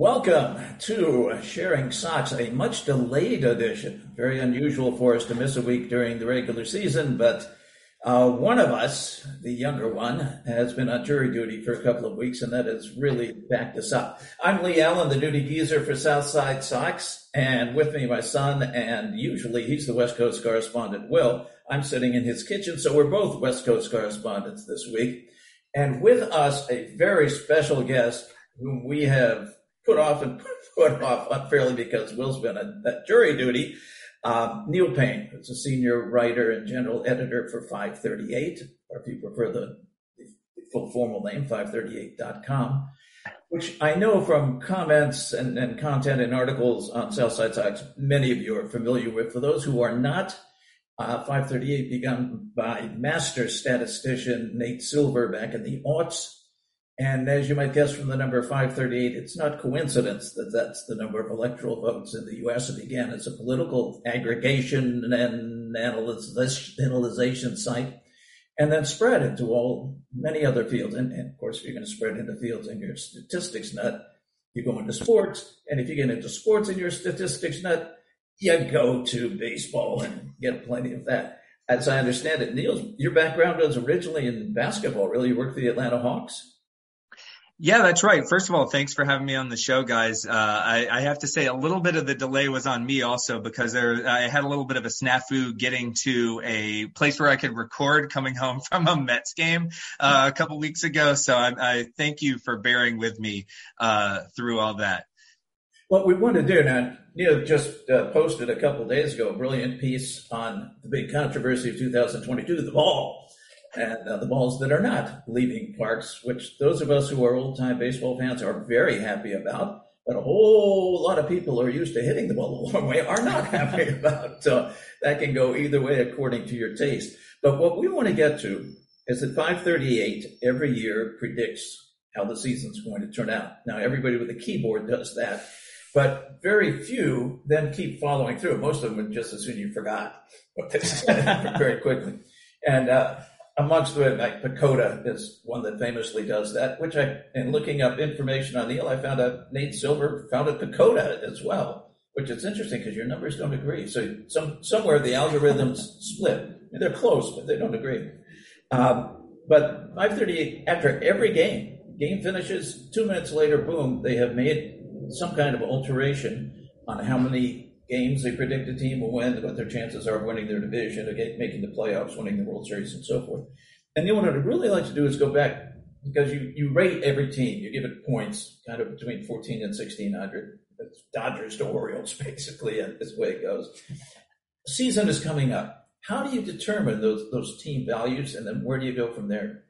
Welcome to Sharing Socks, a much delayed edition. Very unusual for us to miss a week during the regular season, but uh, one of us, the younger one, has been on jury duty for a couple of weeks, and that has really backed us up. I'm Lee Allen, the duty geezer for South Side Sox, and with me, my son, and usually he's the West Coast correspondent, Will. I'm sitting in his kitchen, so we're both West Coast correspondents this week. And with us, a very special guest whom we have put off and put off unfairly because Will's been at, at jury duty. Um, Neil Paine is a senior writer and general editor for 538, or if you prefer the, the full formal name, 538.com, which I know from comments and, and content and articles on South Side Sox, many of you are familiar with. For those who are not, uh, 538 begun by master statistician Nate Silver back in the aughts. And as you might guess from the number 538, it's not coincidence that that's the number of electoral votes in the U.S. It began as a political aggregation and analyzation site, and then spread into all many other fields. And, and of course, if you're going to spread into fields in your statistics nut, you go into sports. And if you get into sports in your statistics nut, you go to baseball and get plenty of that. As I understand it, Neil, your background was originally in basketball. Really, you worked for the Atlanta Hawks. Yeah, that's right. First of all, thanks for having me on the show, guys. Uh, I, I, have to say a little bit of the delay was on me also because there, I had a little bit of a snafu getting to a place where I could record coming home from a Mets game uh, a couple weeks ago. So I, I, thank you for bearing with me uh, through all that. What we want to do now, Neil just uh, posted a couple days ago a brilliant piece on the big controversy of 2022, the ball and uh, the balls that are not leaving parks, which those of us who are old time baseball fans are very happy about. But a whole lot of people are used to hitting the ball a long way are not happy about. So that can go either way according to your taste. But what we want to get to is that 538 every year predicts how the season's going to turn out. Now, everybody with a keyboard does that, but very few then keep following through. Most of them would just as soon you forgot what they said very quickly. And uh, amongst them, like PECOTA is one that famously does that, which I, in looking up information on Neil, I found out Nate Silver founded PECOTA as well, which is interesting because your numbers don't agree. So some, somewhere the algorithms split. I mean, they're close, but they don't agree. Um, but 538, after every game, game finishes, two minutes later, boom, they have made some kind of alteration on how many games they predict a team will win, what their chances are of winning their division, making the playoffs, winning the World Series, and so forth. And know what I'd really like to do is go back because you, you rate every team, you give it points kind of between 14 and 1600. It's Dodgers to Orioles, basically, and this way it goes. Season is coming up. How do you determine those those team values, and then where do you go from there?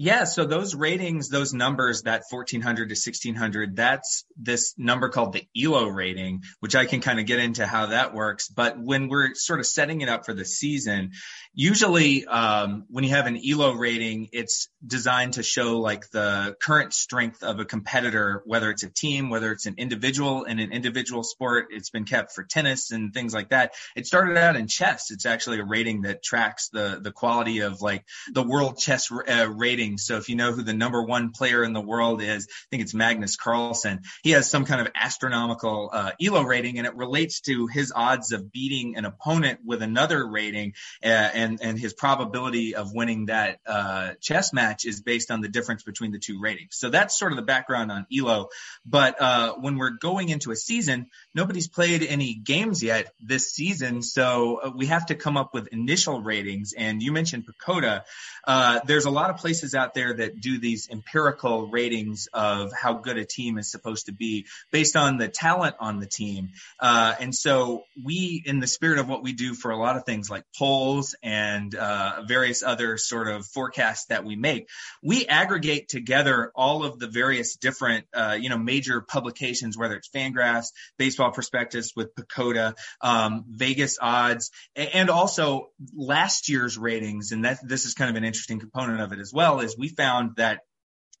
Yeah, so those ratings, those numbers, that 1400 to 1600, that's this number called the ELO rating, which I can kind of get into how that works. But when we're sort of setting it up for the season, usually um, when you have an ELO rating, it's designed to show like the current strength of a competitor, whether it's a team, whether it's an individual in an individual sport. It's been kept for tennis and things like that. It started out in chess. It's actually a rating that tracks the the quality of like the world chess uh, rating. So if you know who the number one player in the world is, I think it's Magnus Carlsen. He has some kind of astronomical uh, ELO rating, and it relates to his odds of beating an opponent with another rating. Uh, and and and his probability of winning that uh, chess match is based on the difference between the two ratings. So that's sort of the background on Elo. But uh, when we're going into a season, nobody's played any games yet this season, so uh, we have to come up with initial ratings. And you mentioned PECOTA. Uh, there's a lot of places out there that do these empirical ratings of how good a team is supposed to be based on the talent on the team. Uh, and so we, in the spirit of what we do for a lot of things like polls and and uh, various other sort of forecasts that we make, we aggregate together all of the various different, uh, you know, major publications, whether it's Fangraphs, Baseball Prospectus with PECOTA, um, Vegas odds, and also last year's ratings. And that this is kind of an interesting component of it as well. Is we found that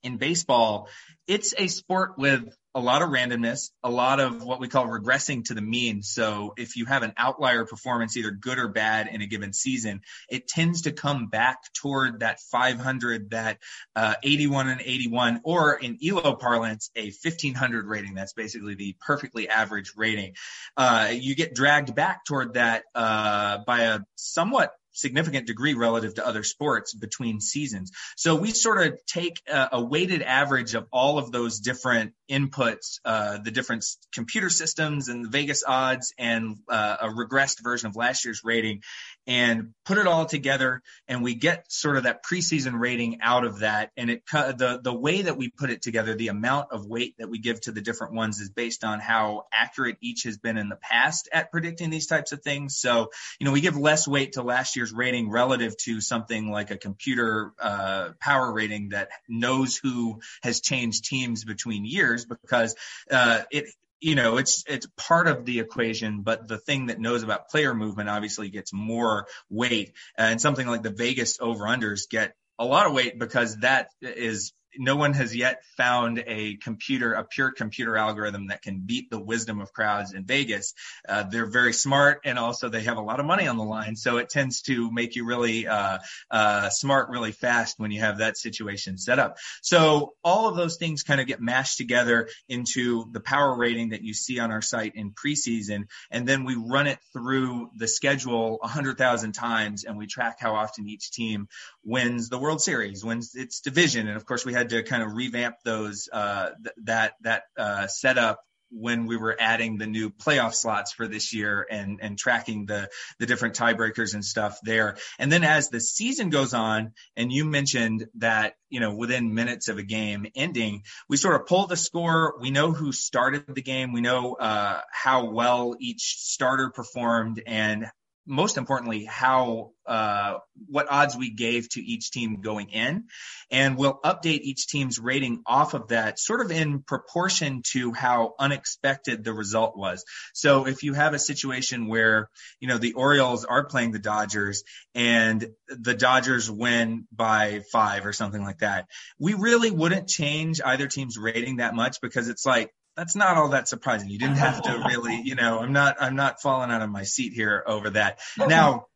in baseball, it's a sport with a lot of randomness, a lot of what we call regressing to the mean. So if you have an outlier performance, either good or bad in a given season, it tends to come back toward that 500, that uh, 81 and 81, or in ELO parlance, a 1500 rating. That's basically the perfectly average rating. Uh, you get dragged back toward that uh, by a somewhat significant degree relative to other sports between seasons. So we sort of take a, a weighted average of all of those different inputs, uh, the different computer systems and the Vegas odds and uh, a regressed version of last year's rating and put it all together and we get sort of that preseason rating out of that. And it, the, the way that we put it together, the amount of weight that we give to the different ones is based on how accurate each has been in the past at predicting these types of things. So, you know, we give less weight to last year's rating relative to something like a computer, uh, power rating that knows who has changed teams between years because uh, it you know it's it's part of the equation but the thing that knows about player movement obviously gets more weight. And something like the Vegas over unders get a lot of weight because that is no one has yet found a computer, a pure computer algorithm that can beat the wisdom of crowds in Vegas. Uh, they're very smart and also they have a lot of money on the line. So it tends to make you really, uh, uh, smart really fast when you have that situation set up. So all of those things kind of get mashed together into the power rating that you see on our site in preseason. And then we run it through the schedule a hundred thousand times and we track how often each team wins the World Series, wins its division. And of course we had to kind of revamp those uh, th- that that uh, setup when we were adding the new playoff slots for this year and and tracking the the different tiebreakers and stuff there. And then as the season goes on, and you mentioned that you know within minutes of a game ending, we sort of pull the score. We know who started the game. We know uh, how well each starter performed and most importantly, how uh, what odds we gave to each team going in, and we'll update each team's rating off of that, sort of in proportion to how unexpected the result was. So if you have a situation where you know the Orioles are playing the Dodgers and the Dodgers win by five or something like that, we really wouldn't change either team's rating that much because it's like that's not all that surprising. You didn't have to really, you know, I'm not, I'm not falling out of my seat here over that. Now,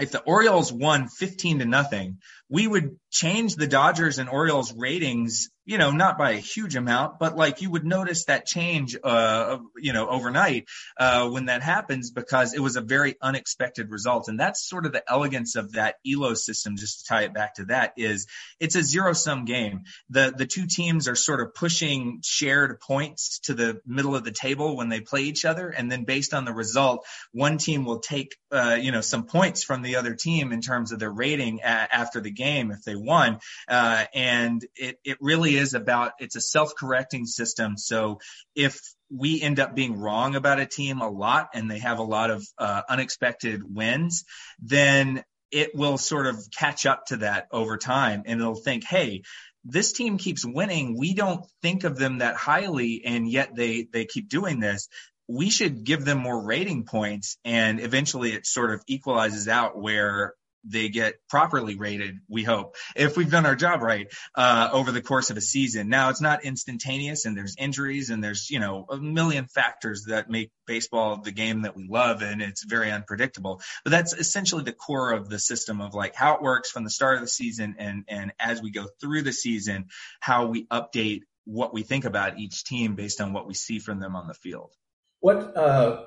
if the Orioles won 15 to nothing, we would change the Dodgers and Orioles ratings, you know, not by a huge amount, but like you would notice that change, uh, you know, overnight, uh, when that happens because it was a very unexpected result. And that's sort of the elegance of that ELO system. Just to tie it back to that is it's a zero sum game. The, the two teams are sort of pushing shared points to the middle of the table when they play each other. And then based on the result, one team will take, uh, you know, some points from the other team in terms of their rating a- after the game if they won, Uh, and it, it really is about, it's a self-correcting system. So if we end up being wrong about a team a lot and they have a lot of uh, unexpected wins, then it will sort of catch up to that over time and it'll think, hey, this team keeps winning. We don't think of them that highly and yet they, they keep doing this. We should give them more rating points and eventually it sort of equalizes out where they get properly rated, we hope, if we've done our job right, uh, over the course of a season. Now it's not instantaneous and there's injuries and there's, you know, a million factors that make baseball the game that we love and it's very unpredictable. But that's essentially the core of the system of like how it works from the start of the season and, and as we go through the season, how we update what we think about each team based on what we see from them on the field. What, uh,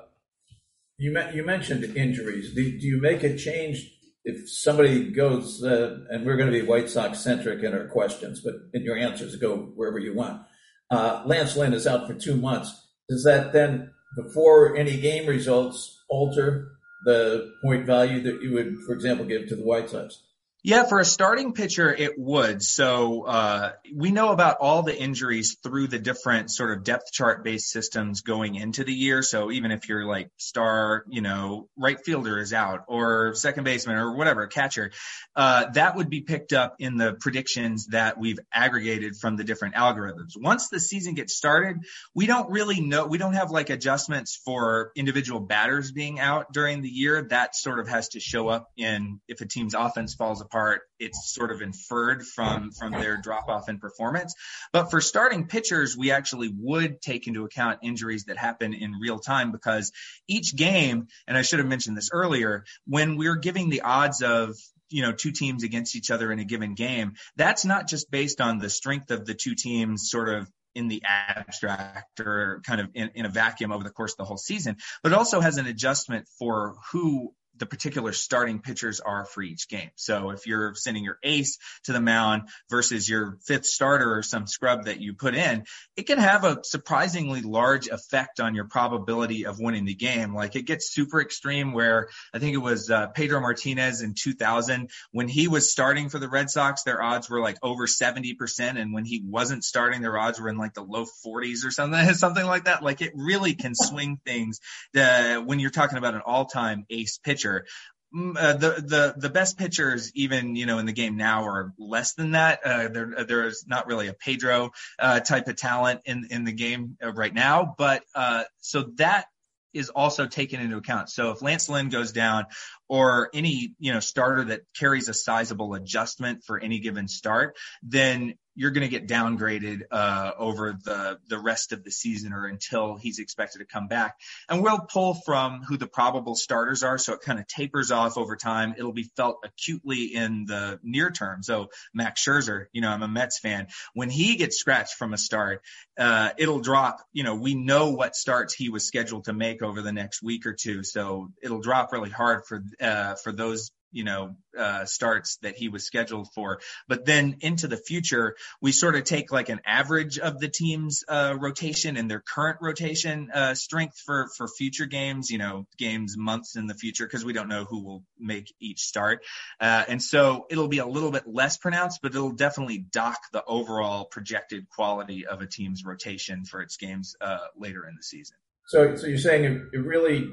you, you mentioned injuries. Do, do you make a change if somebody goes, uh, and we're going to be White Sox centric in our questions, but in your answers, go wherever you want. Uh, Lance Lynn is out for two months. Does that then, before any game results, alter the point value that you would, for example, give to the White Sox? Yeah, for a starting pitcher, it would. So uh, we know about all the injuries through the different sort of depth chart based systems going into the year. So even if you're like star, you know, right fielder is out or second baseman or whatever, catcher, uh, that would be picked up in the predictions that we've aggregated from the different algorithms. Once the season gets started, we don't really know. We don't have like adjustments for individual batters being out during the year. That sort of has to show up in if a team's offense falls apart part, it's sort of inferred from from their drop off in performance. But for starting pitchers, we actually would take into account injuries that happen in real time because each game, and I should have mentioned this earlier, when we're giving the odds of you know two teams against each other in a given game, that's not just based on the strength of the two teams sort of in the abstract or kind of in, in, a vacuum over the course of the whole season, but it also has an adjustment for who the particular starting pitchers are for each game. So if you're sending your ace to the mound versus your fifth starter or some scrub that you put in, it can have a surprisingly large effect on your probability of winning the game. Like it gets super extreme where I think it was uh, Pedro Martinez in 2000 when he was starting for the Red Sox, their odds were like over 70%. And when he wasn't starting, their odds were in like the low 40s or something, something like that. Like it really can swing things uh, when you're talking about an all time ace pitcher pitcher. Mm, uh, the the the best pitchers, even you know, in the game now, are less than that. Uh, there there is not really a Pedro uh, type of talent in in the game uh, right now, but uh, so that is also taken into account. So if Lance Lynn goes down or any, you know, starter that carries a sizable adjustment for any given start, then you're going to get downgraded uh, over the the rest of the season or until he's expected to come back. And we'll pull from who the probable starters are, so it kind of tapers off over time. It'll be felt acutely in the near term. So Max Scherzer, you know, I'm a Mets fan. When he gets scratched from a start, uh, it'll drop. You know, we know what starts he was scheduled to make over the next week or two, so it'll drop really hard for uh, for those you know, uh, starts that he was scheduled for. But then into the future, we sort of take like an average of the team's uh, rotation and their current rotation uh, strength for for future games. You know, games months in the future because we don't know who will make each start, uh, and so it'll be a little bit less pronounced, but it'll definitely dock the overall projected quality of a team's rotation for its games uh, later in the season. So, so you're saying it, it really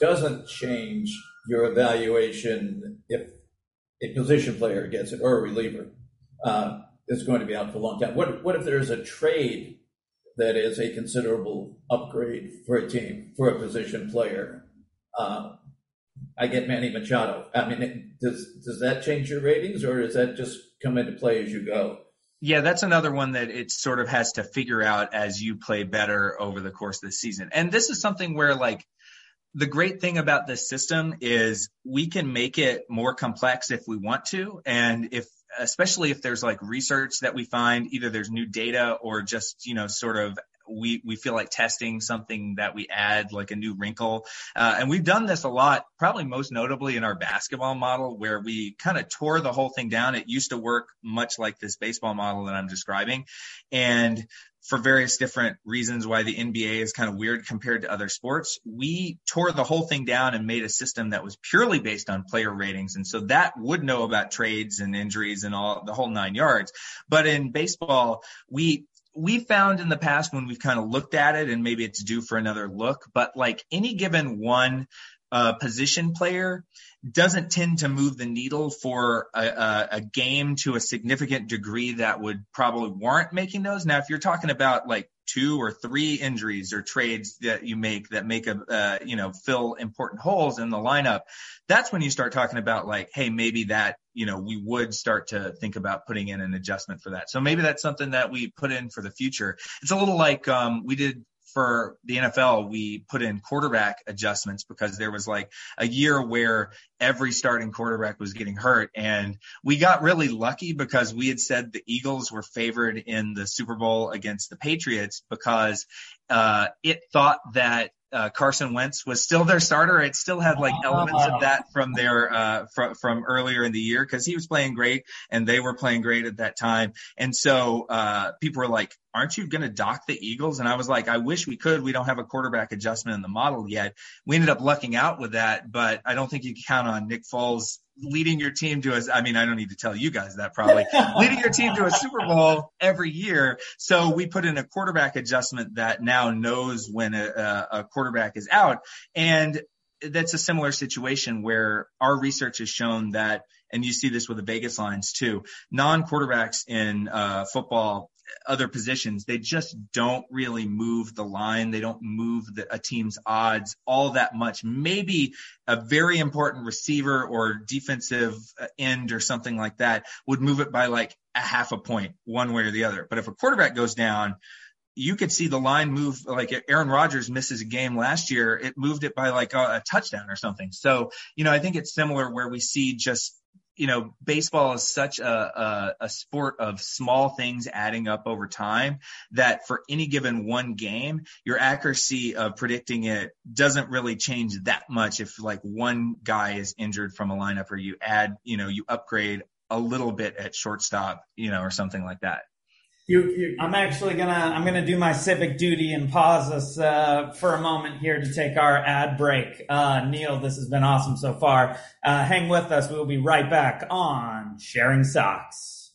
doesn't change your evaluation if a position player gets it or a reliever uh, is going to be out for a long time. What what if there's a trade that is a considerable upgrade for a team for a position player? Uh, I get Manny Machado. I mean, does does that change your ratings, or does that just come into play as you go? Yeah, that's another one that it sort of has to figure out as you play better over the course of the season. And this is something where like the great thing about this system is we can make it more complex if we want to. And if, especially if there's like research that we find, either there's new data or just, you know, sort of we we feel like testing something that we add like a new wrinkle. Uh, and we've done this a lot probably most notably in our basketball model where we kind of tore the whole thing down. It used to work much like this baseball model that i'm describing. And for various different reasons why the NBA is kind of weird compared to other sports. We tore the whole thing down and made a system that was purely based on player ratings. And so that would know about trades and injuries and all the whole nine yards. But in baseball, we, we found in the past when we've kind of looked at it and maybe it's due for another look, but like any given one position player doesn't tend to move the needle for a, game to a significant degree that would probably warrant making those. Now, if you're talking about like two or three injuries or trades that you make that make a, you know, fill important holes in the lineup, that's when you start talking about like, hey, maybe that, you know, we would start to think about putting in an adjustment for that. So maybe that's something that we put in for the future. It's a little like, um, we did for the NFL, we put in quarterback adjustments because there was like a year where every starting quarterback was getting hurt. And we got really lucky because we had said the Eagles were favored in the Super Bowl against the Patriots because uh, it thought that uh, Carson Wentz was still their starter. It still had like elements of that from their uh, from from earlier in the year because he was playing great and they were playing great at that time. And so uh, people were like, "Aren't you going to dock the Eagles?" And I was like, "I wish we could. We don't have a quarterback adjustment in the model yet. We ended up lucking out with that, but I don't think you can count on Nick Foles leading your team to a, I mean, I don't need to tell you guys that probably leading your team to a Super Bowl every year. So we put in a quarterback adjustment that now knows when a, a quarterback is out. And that's a similar situation where our research has shown that, and you see this with the Vegas lines too, non quarterbacks in uh, football other positions, they just don't really move the line. They don't move the, a team's odds all that much. Maybe a very important receiver or defensive uh, end or something like that would move it by like a half a point one way or the other. But if a quarterback goes down, you could see the line move like Aaron Rodgers misses a game last year. It moved it by like a, a touchdown or something. So, you know, I think it's similar where we see just you know, baseball is such a, a, a, sport of small things adding up over time that for any given one game, your accuracy of predicting it doesn't really change that much if like one guy is injured from a lineup or you add, you know, you upgrade a little bit at shortstop, you know, or something like that. You, you, I'm actually gonna I'm gonna do my civic duty and pause us uh, for a moment here to take our ad break. Uh, Neil, this has been awesome so far. Uh, hang with us. We will be right back on Sharing Socks.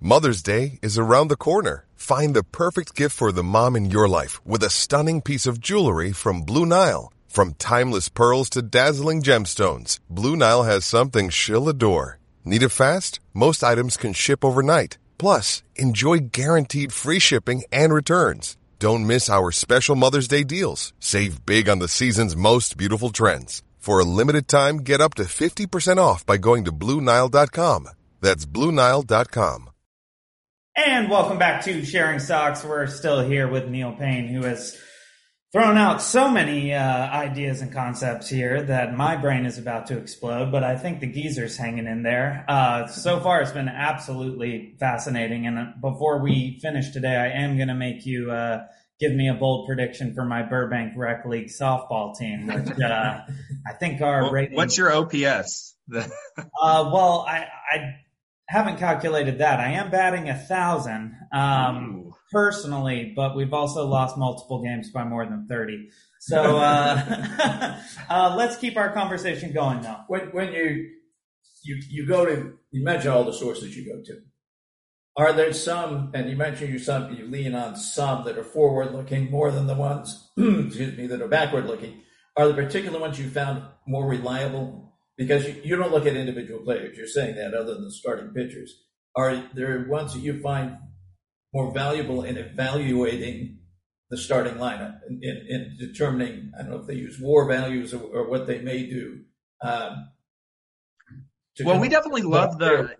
Mother's Day is around the corner. Find the perfect gift for the mom in your life with a stunning piece of jewelry from Blue Nile. From timeless pearls to dazzling gemstones, Blue Nile has something she'll adore. Need it fast? Most items can ship overnight. Plus, enjoy guaranteed free shipping and returns. Don't miss our special Mother's Day deals. Save big on the season's most beautiful trends. For a limited time, get up to 50% off by going to Bluenile.com. That's Bluenile.com. And welcome back to Sharing Socks. We're still here with Neil Paine, who has thrown out so many uh, ideas and concepts here that my brain is about to explode, but I think the geezer's hanging in there. Uh, so far, it's been absolutely fascinating. And uh, before we finish today, I am going to make you uh, give me a bold prediction for my Burbank Rec League softball team, which uh, I think our well, rating. What's your OPS? uh, well, I, I haven't calculated that. I am batting a thousand. Um, personally, but we've also lost multiple games by more than 30. So uh, uh, let's keep our conversation going now. When, when you, you you go to you mention all the sources you go to. Are there some, and you mentioned you some you lean on some that are forward looking more than the ones, excuse me, that are backward looking. Are the particular ones you found more reliable? Because you, you don't look at individual players. You're saying that other than starting pitchers. Are there ones that you find more valuable in evaluating the starting lineup in, in, in, determining, I don't know if they use war values or, or what they may do. Um, well, we definitely love the,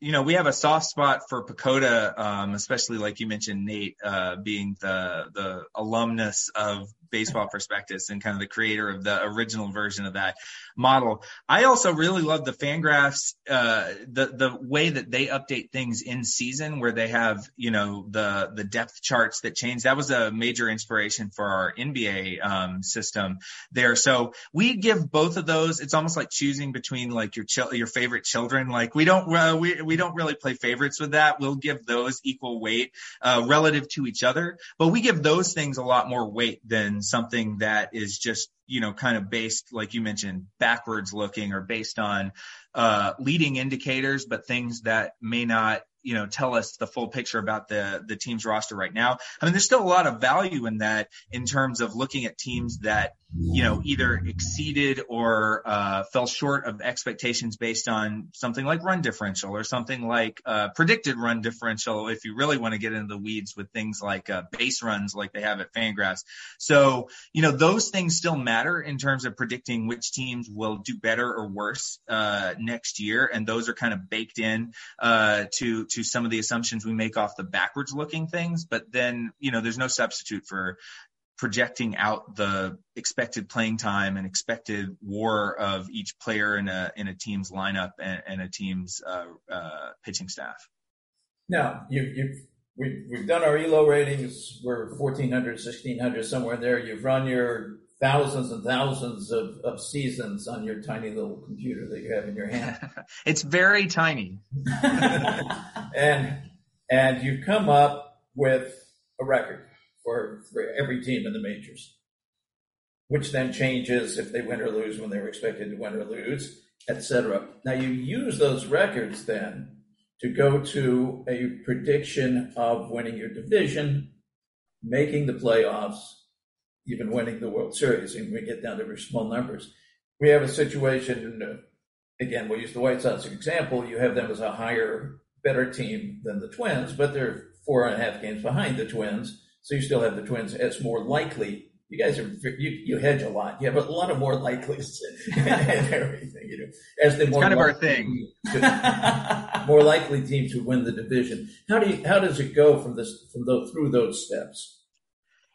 you know, we have a soft spot for PECOTA, um, especially like you mentioned, Nate, uh, being the, the alumnus of baseball prospectus and kind of the creator of the original version of that model. I also really love the Fangraphs, uh, the the way that they update things in season, where they have you know the the depth charts that change. That was a major inspiration for our NBA um, system there. So we give both of those. It's almost like choosing between like your your favorite children. Like we don't uh, we we don't really play favorites with that. We'll give those equal weight uh, relative to each other, but we give those things a lot more weight than something that is just you know, kind of based, like you mentioned, backwards looking or based on uh, leading indicators, but things that may not, you know, tell us the full picture about the the team's roster right now. I mean, there's still a lot of value in that in terms of looking at teams that you know, either exceeded or uh, fell short of expectations based on something like run differential or something like uh, predicted run differential. If you really want to get into the weeds with things like uh, base runs, like they have at Fangraphs, so you know those things still matter in terms of predicting which teams will do better or worse uh, next year, and those are kind of baked in uh, to to some of the assumptions we make off the backwards looking things. But then you know, there's no substitute for projecting out the expected playing time and expected WAR of each player in a in a team's lineup and, and a team's uh, uh, pitching staff. Now you you we we've done our elo ratings. We're 1400, 1600, somewhere in there. You've run your thousands and thousands of, of seasons on your tiny little computer that you have in your hand. it's very tiny. and and you've come up with a record for, for every team in the majors, which then changes if they win or lose when they were expected to win or lose, etc. Now you use those records then to go to a prediction of winning your division, making the playoffs, even winning the World Series. And we get down to very small numbers. We have a situation, again, we'll use the White Sox as an example. You have them as a higher, better team than the Twins, but they're four and a half games behind the Twins. So you still have the Twins as more likely. You guys are you, you hedge a lot. You have a lot of more likelies and everything. You know, as the it's more kind of our thing. To, more likely team to win the division. How do you how does it go from this from those through those steps?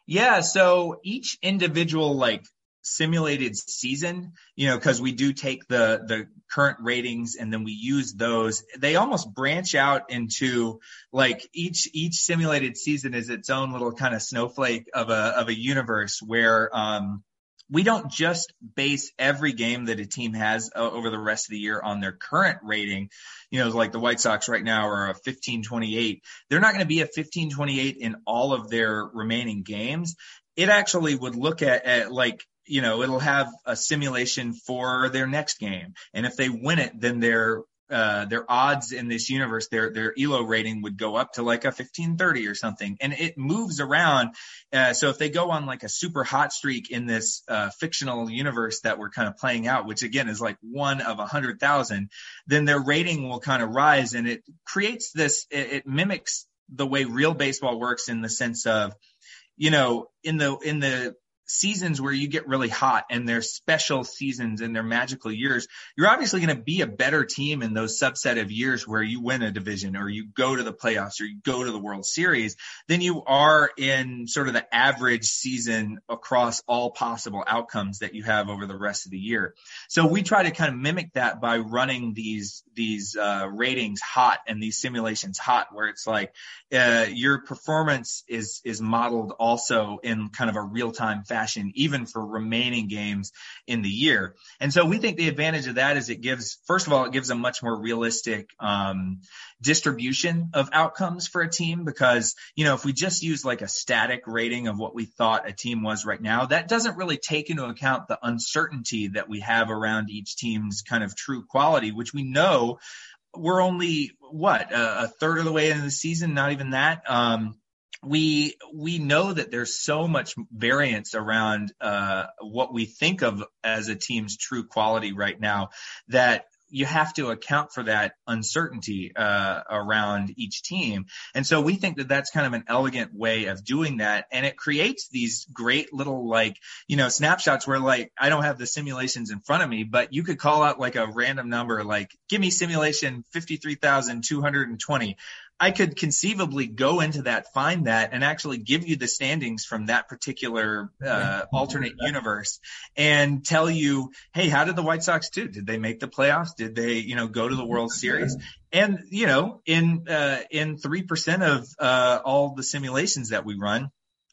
Yeah, so each individual like simulated season, you know, because we do take the the current ratings and then we use those. They almost branch out into like each each simulated season is its own little kind of snowflake of a of a universe where um we don't just base every game that a team has uh, over the rest of the year on their current rating. You know, like the White Sox right now are a 1528. They're not going to be a 1528 in all of their remaining games. It actually would look at, at like you know, it'll have a simulation for their next game. And if they win it, then their uh, their odds in this universe, their their ELO rating would go up to like a 1530 or something, and it moves around. Uh, so if they go on like a super hot streak in this uh, fictional universe that we're kind of playing out, which again is like one of a hundred thousand, then their rating will kind of rise, and it creates this. It, it mimics the way real baseball works in the sense of, you know, in the in the seasons where you get really hot and there's special seasons and they're magical years, you're obviously going to be a better team in those subset of years where you win a division or you go to the playoffs or you go to the World Series than you are in sort of the average season across all possible outcomes that you have over the rest of the year. So we try to kind of mimic that by running these, these, uh, ratings hot and these simulations hot where it's like, uh, your performance is, is modeled also in kind of a real time fashion fashion, even for remaining games in the year. And so we think the advantage of that is it gives, first of all, it gives a much more realistic, um, distribution of outcomes for a team because, you know, if we just use like a static rating of what we thought a team was right now, that doesn't really take into account the uncertainty that we have around each team's kind of true quality, which we know we're only what a, third of the way into the season, not even that. Um, we we know that there's so much variance around uh, what we think of as a team's true quality right now that you have to account for that uncertainty uh, around each team. And so we think that that's kind of an elegant way of doing that. And it creates these great little like, you know, snapshots where like, I don't have the simulations in front of me, but you could call out like a random number, like give me simulation 53,220. I could conceivably go into that, find that, and actually give you the standings from that particular uh, alternate universe, and tell you, hey, how did the White Sox do? Did they make the playoffs? Did they, you know, go to the World Series? And you know, in uh, in three percent of uh, all the simulations that we run,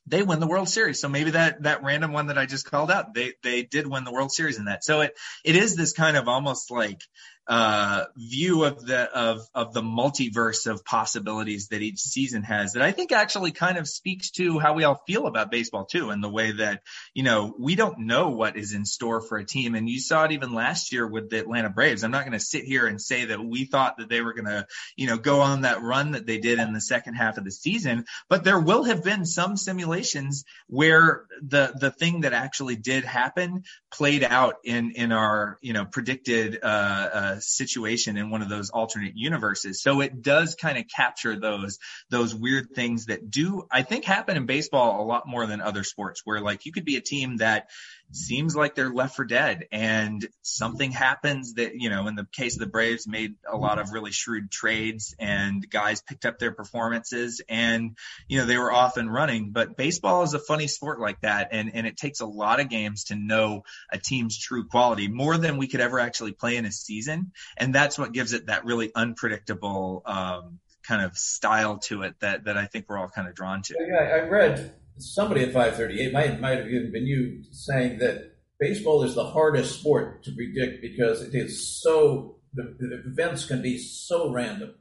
they win the World Series. So maybe that that random one that I just called out, they they did win the World Series in that. So it it is this kind of almost like uh, view of the of of the multiverse of possibilities that each season has that I think actually kind of speaks to how we all feel about baseball too, and the way that you know we don't know what is in store for a team, and you saw it even last year with the Atlanta Braves. I'm not going to sit here and say that we thought that they were going to you know go on that run that they did in the second half of the season, but there will have been some simulations where the the thing that actually did happen played out in in our you know predicted uh, uh situation in one of those alternate universes. So it does kind of capture those those weird things that do I think happen in baseball a lot more than other sports where like you could be a team that seems like they're left for dead and something happens that, you know, in the case of the Braves made a lot of really shrewd trades and guys picked up their performances and, you know, they were off and running. But baseball is a funny sport like that. And, and it takes a lot of games to know a team's true quality more than we could ever actually play in a season. And that's what gives it that really unpredictable, um, kind of style to it that, that I think we're all kind of drawn to. Yeah, I read somebody at 538 might might have even been you saying that baseball is the hardest sport to predict because it is so the, the events can be so random.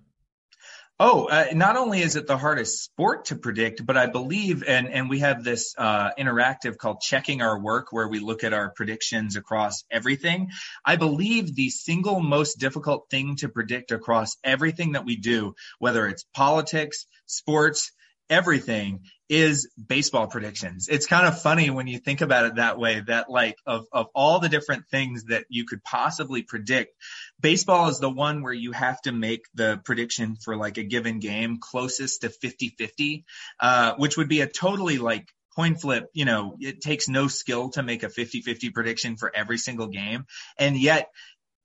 Oh, uh, not only is it the hardest sport to predict, but I believe, and, and we have this uh, interactive called Checking Our Work, where we look at our predictions across everything. I believe the single most difficult thing to predict across everything that we do, whether it's politics, sports, everything is baseball predictions. It's kind of funny when you think about it that way that like of, of all the different things that you could possibly predict, baseball is the one where you have to make the prediction for like a given game closest to 50-50, uh, which would be a totally like coin flip, you know, it takes no skill to make a 50-50 prediction for every single game. And yet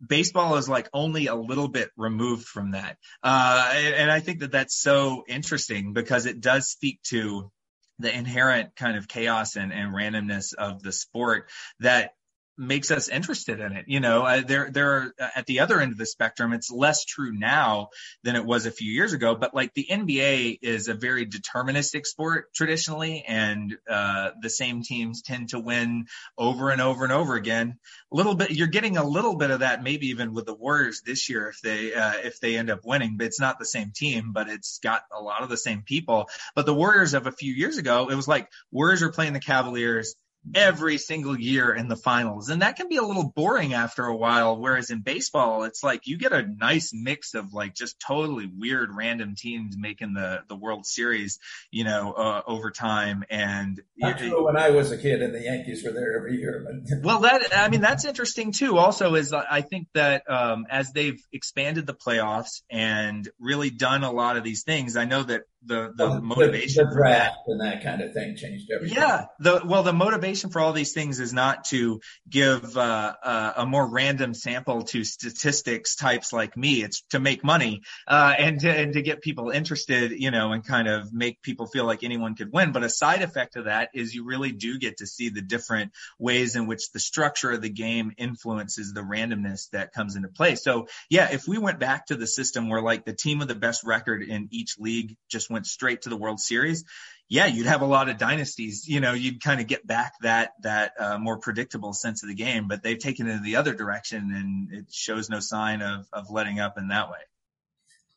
baseball is like only a little bit removed from that. Uh, and, and I think that that's so interesting because it does speak to the inherent kind of chaos and, and randomness of the sport that makes us interested in it. You know, uh, there, there are at the other end of the spectrum, it's less true now than it was a few years ago, but like the NBA is a very deterministic sport traditionally, and, uh, the same teams tend to win over and over and over again. A little bit, you're getting a little bit of that maybe even with the Warriors this year if they, uh, if they end up winning, but it's not the same team, but it's got a lot of the same people. But the Warriors of a few years ago, it was like Warriors are playing the Cavaliers every single year in the finals. And that can be a little boring after a while. Whereas in baseball, it's like you get a nice mix of like just totally weird random teams making the, the World Series, you know, uh, over time. And true when I was a kid and the Yankees were there every year. But. well, that, I mean, that's interesting too. Also is I think that, um, as they've expanded the playoffs and really done a lot of these things, I know that the, the well, motivation the, the draft and that kind of thing changed everything. Yeah. The, well, the motivation for all these things is not to give, uh, uh, a more random sample to statistics types like me. It's to make money, uh, and to, and to get people interested, you know, and kind of make people feel like anyone could win. But a side effect of that is you really do get to see the different ways in which the structure of the game influences the randomness that comes into play. So yeah, if we went back to the system where like the team with the best record in each league just went straight to the World Series, yeah, you'd have a lot of dynasties. You know, you'd kind of get back that that uh, more predictable sense of the game. But they've taken it in the other direction, and it shows no sign of of letting up in that way.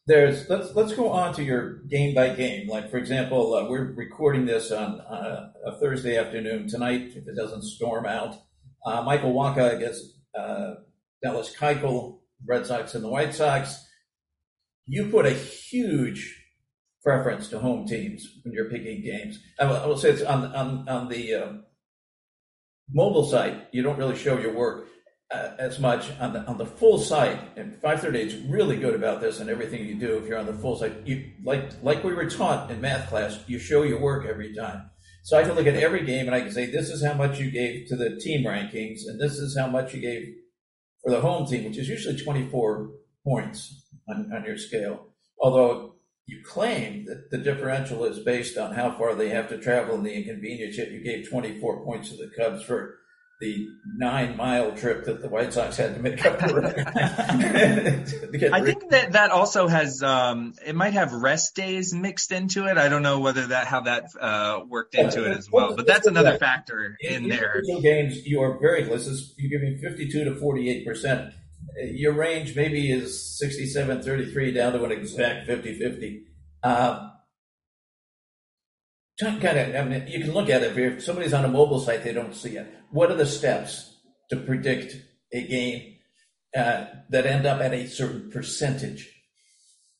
There's let's let's go on to your game by game. Like for example, uh, we're recording this on uh, a Thursday afternoon tonight. If it doesn't storm out, uh, Michael Wacha against uh, Dallas Keuchel, Red Sox and the White Sox. You put a huge preference to home teams when you're picking games. I will, I will say it's on on on the uh, mobile site. You don't really show your work. uh, as much on the on the full site. And 538 is really good about this and everything you do. If you're on the full site, you like like we were taught in math class, you show your work every time. So I can look at every game and I can say, this is how much you gave to the team rankings, and this is how much you gave for the home team, which is usually 24 points on, on your scale. Although you claim that the differential is based on how far they have to travel and the inconvenience, yet you gave 24 points to the Cubs for the nine mile trip that the White Sox had to make up for. I think that that also has um, it might have rest days mixed into it. I don't know whether that how that uh, worked into it as well, but that's another factor in, in there. Games you are very close. You're giving 52 to 48 percent. Your range maybe is 67 33 down to an exact 50 50. Uh, kind of, I mean, you can look at it. If somebody's on a mobile site, they don't see it. What are the steps to predict a game uh, that end up at a certain percentage?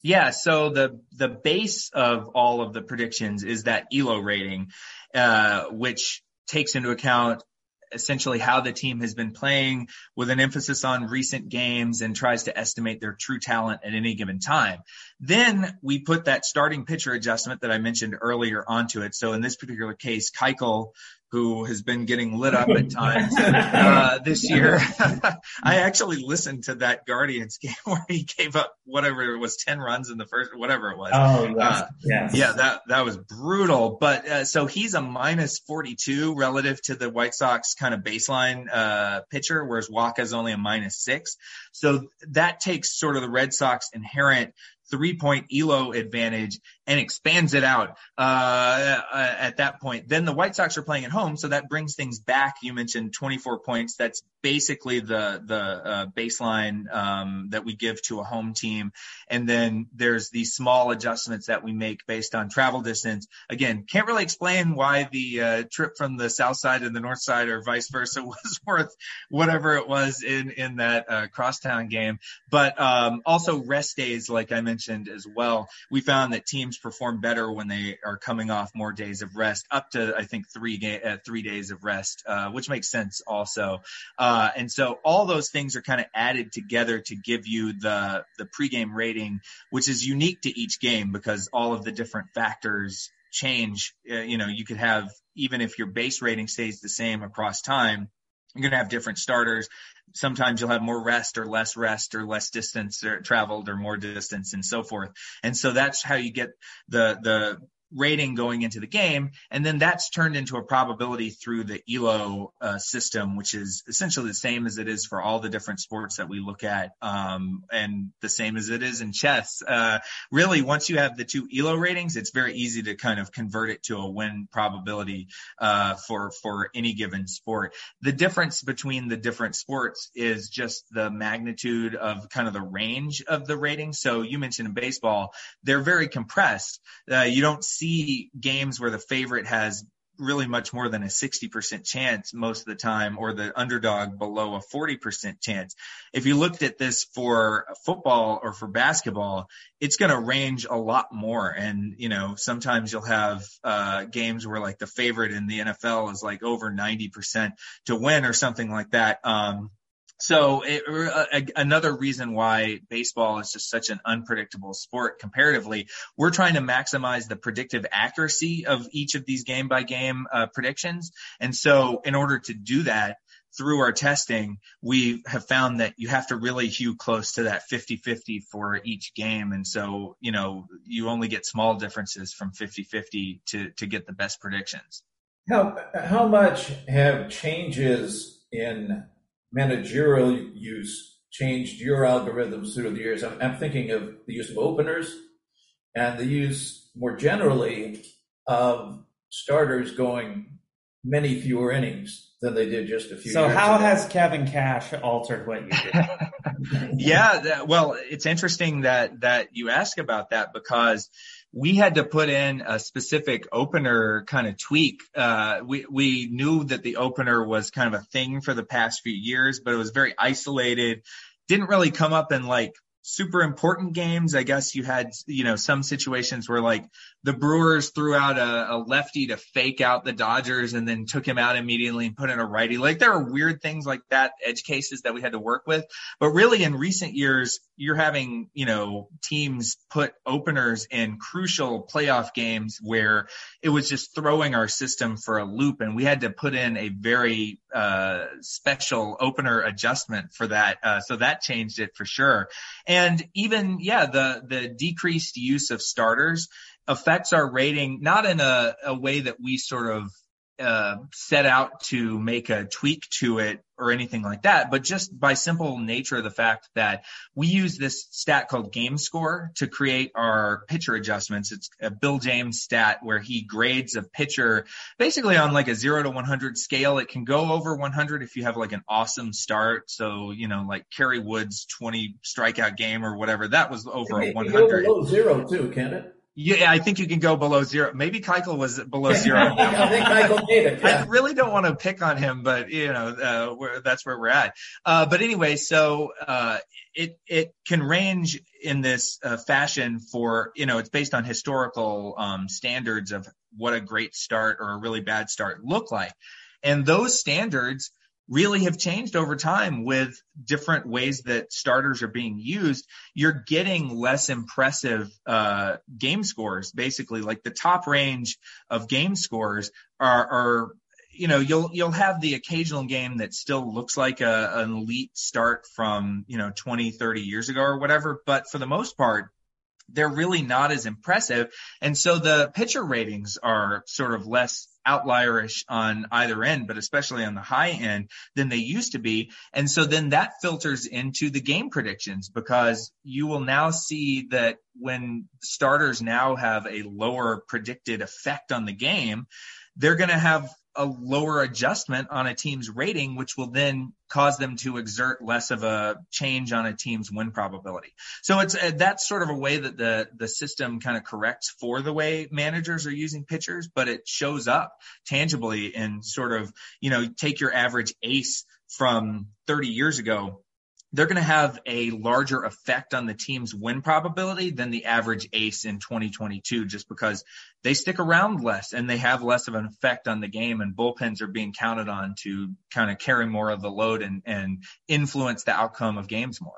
Yeah, so the the base of all of the predictions is that ELO rating, uh, which takes into account essentially how the team has been playing with an emphasis on recent games and tries to estimate their true talent at any given time. Then we put that starting pitcher adjustment that I mentioned earlier onto it. So in this particular case, Keuchel who has been getting lit up at times uh, this year. I actually listened to that Guardians game where he gave up whatever it was, 10 runs in the first, whatever it was. Oh. Uh, yes. Yeah, that, that was brutal. But uh, so he's a minus 42 relative to the White Sox kind of baseline uh, pitcher, whereas Wacha's only a minus six. So that takes sort of the Red Sox inherent three point ELO advantage and expands it out uh, at that point. Then the White Sox are playing at home, so that brings things back. You mentioned 24 points. That's basically the the uh, baseline um, that we give to a home team. And then there's these small adjustments that we make based on travel distance. Again, can't really explain why the uh, trip from the south side to the north side or vice versa was worth whatever it was in in that uh, crosstown game. But um, also rest days, like I mentioned as well. We found that teams perform better when they are coming off more days of rest, up to I think three ga- uh, three days of rest, uh, which makes sense also. Uh, and so all those things are kind of added together to give you the the pregame rating, which is unique to each game because all of the different factors change. Uh, you know, you could have even if your base rating stays the same across time, you're going to have different starters. Sometimes you'll have more rest or less rest or less distance or traveled or more distance and so forth. And so that's how you get the, the rating going into the game. And then that's turned into a probability through the ELO uh, system, which is essentially the same as it is for all the different sports that we look at, um, and the same as it is in chess. Uh, really, once you have the two ELO ratings, it's very easy to kind of convert it to a win probability uh, for for any given sport. The difference between the different sports is just the magnitude of kind of the range of the rating. So you mentioned in baseball, they're very compressed. Uh, you don't see see games where the favorite has really much more than a 60% chance most of the time or the underdog below a 40% chance. If you looked at this for football or for basketball, it's going to range a lot more. And, you know, sometimes you'll have, uh, games where like the favorite in the NFL is like over 90% to win or something like that. Um, so it, uh, another reason why baseball is just such an unpredictable sport comparatively, we're trying to maximize the predictive accuracy of each of these game by game uh, predictions. And so in order to do that, through our testing, we have found that you have to really hew close to that 50-50 for each game. And so, you know, you only get small differences from 50-50 to, to get the best predictions. How, how much have changes in managerial use changed your algorithms through the years? I'm, I'm thinking of the use of openers and the use more generally of starters going many fewer innings than they did just a few so years how ago. has Kevin Cash altered what you did? yeah, that, well, it's interesting that that you ask about that because we had to put in a specific opener kind of tweak. Uh, we, we knew that the opener was kind of a thing for the past few years, but it was very isolated. Didn't really come up in like super important games, I guess you had, you know, some situations where like the Brewers threw out a, a, lefty to fake out the Dodgers and then took him out immediately and put in a righty. Like there are weird things like that, edge cases that we had to work with. But really in recent years, you're having, you know, teams put openers in crucial playoff games where it was just throwing our system for a loop and we had to put in a very, uh, special opener adjustment for that. Uh, so that changed it for sure. And even, yeah, the, the decreased use of starters affects our rating, not in a, a way that we sort of uh, set out to make a tweak to it or anything like that, but just by simple nature of the fact that we use this stat called game score to create our pitcher adjustments. It's a Bill James stat where he grades a pitcher basically on like a zero to 100 scale. It can go over 100 if you have like an awesome start. So, you know, like Kerry Wood's 20 strikeout game or whatever, that was over a 100. Go below zero too, can it? Yeah, I think you can go below zero. Maybe Keuchel was below zero. I think Keuchel made it. Yeah. I really don't want to pick on him, but you know, uh, that's where we're at. Uh, but anyway, so uh, it it can range in this uh, fashion for you know it's based on historical um, standards of what a great start or a really bad start look like, and those standards really have changed over time with different ways that starters are being used. You're getting less impressive uh, game scores, basically. Like the top range of game scores are, are you know, you'll you'll have the occasional game that still looks like a, an elite start from you know 20, 30 years ago or whatever, but for the most part, they're really not as impressive. And so the pitcher ratings are sort of less outlierish on either end, but especially on the high end than they used to be. And so then that filters into the game predictions because you will now see that when starters now have a lower predicted effect on the game, they're going to have a lower adjustment on a team's rating, which will then cause them to exert less of a change on a team's win probability. So it's uh, that's sort of a way that the the system kind of corrects for the way managers are using pitchers, but it shows up tangibly in sort of you know take your average ace from 30 years ago they're going to have a larger effect on the team's win probability than the average ace in 2022 just because they stick around less and they have less of an effect on the game and bullpens are being counted on to kind of carry more of the load and, and influence the outcome of games more.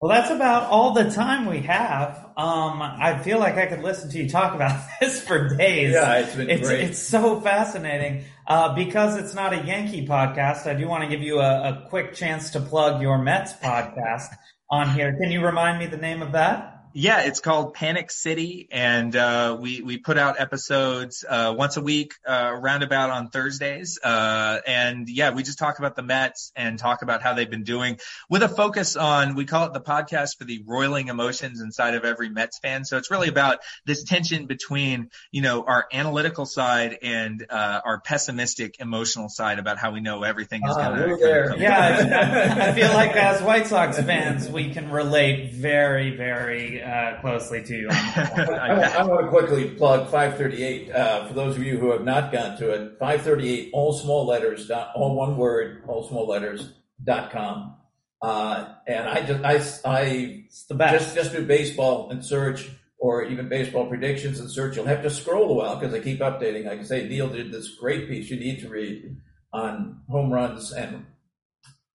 Well, that's about all the time we have. Um, I feel like I could listen to you talk about this for days. Yeah, it's been it's, great. It's so fascinating. Uh, because it's not a Yankee podcast, I do want to give you a, a quick chance to plug your Mets podcast on here. Can you remind me the name of that? Yeah, it's called Panic City, and uh, we we put out episodes uh, once a week, uh, roundabout on Thursdays. Uh, and yeah, we just talk about the Mets and talk about how they've been doing, with a focus on we call it the podcast for the roiling emotions inside of every Mets fan. So it's really about this tension between you know our analytical side and uh, our pessimistic emotional side about how we know everything is Ah, going to. Yeah, I feel like as White Sox fans, we can relate very, very uh, closely to you. I, I want to quickly plug 538. Uh, for those of you who have not gone to it, 538, all small letters, dot, all one word, all small letters, dot com. Uh, and I just, I, I the best. just, just do baseball and search or even baseball predictions and search. You'll have to scroll a while because I keep updating. Like I say, Neil did this great piece you need to read on home runs and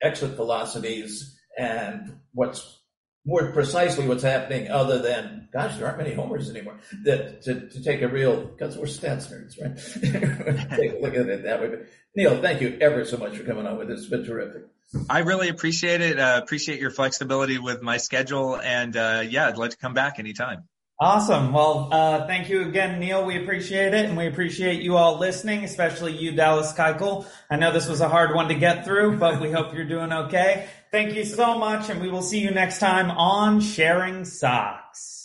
exit velocities and what's more precisely what's happening other than, gosh, there aren't many homers anymore. That to, to take a real, because we're stats nerds, right? take a look at it that way. But Neil, thank you ever so much for coming on with this. It's been terrific. I really appreciate it. Uh, appreciate your flexibility with my schedule, and uh, yeah, I'd like to come back anytime. Awesome. Well, uh, thank you again, Neil. We appreciate it, and we appreciate you all listening, especially you, Dallas Keuchel. I know this was a hard one to get through, but we hope you're doing okay. Thank you so much, and we will see you next time on Sharing Socks.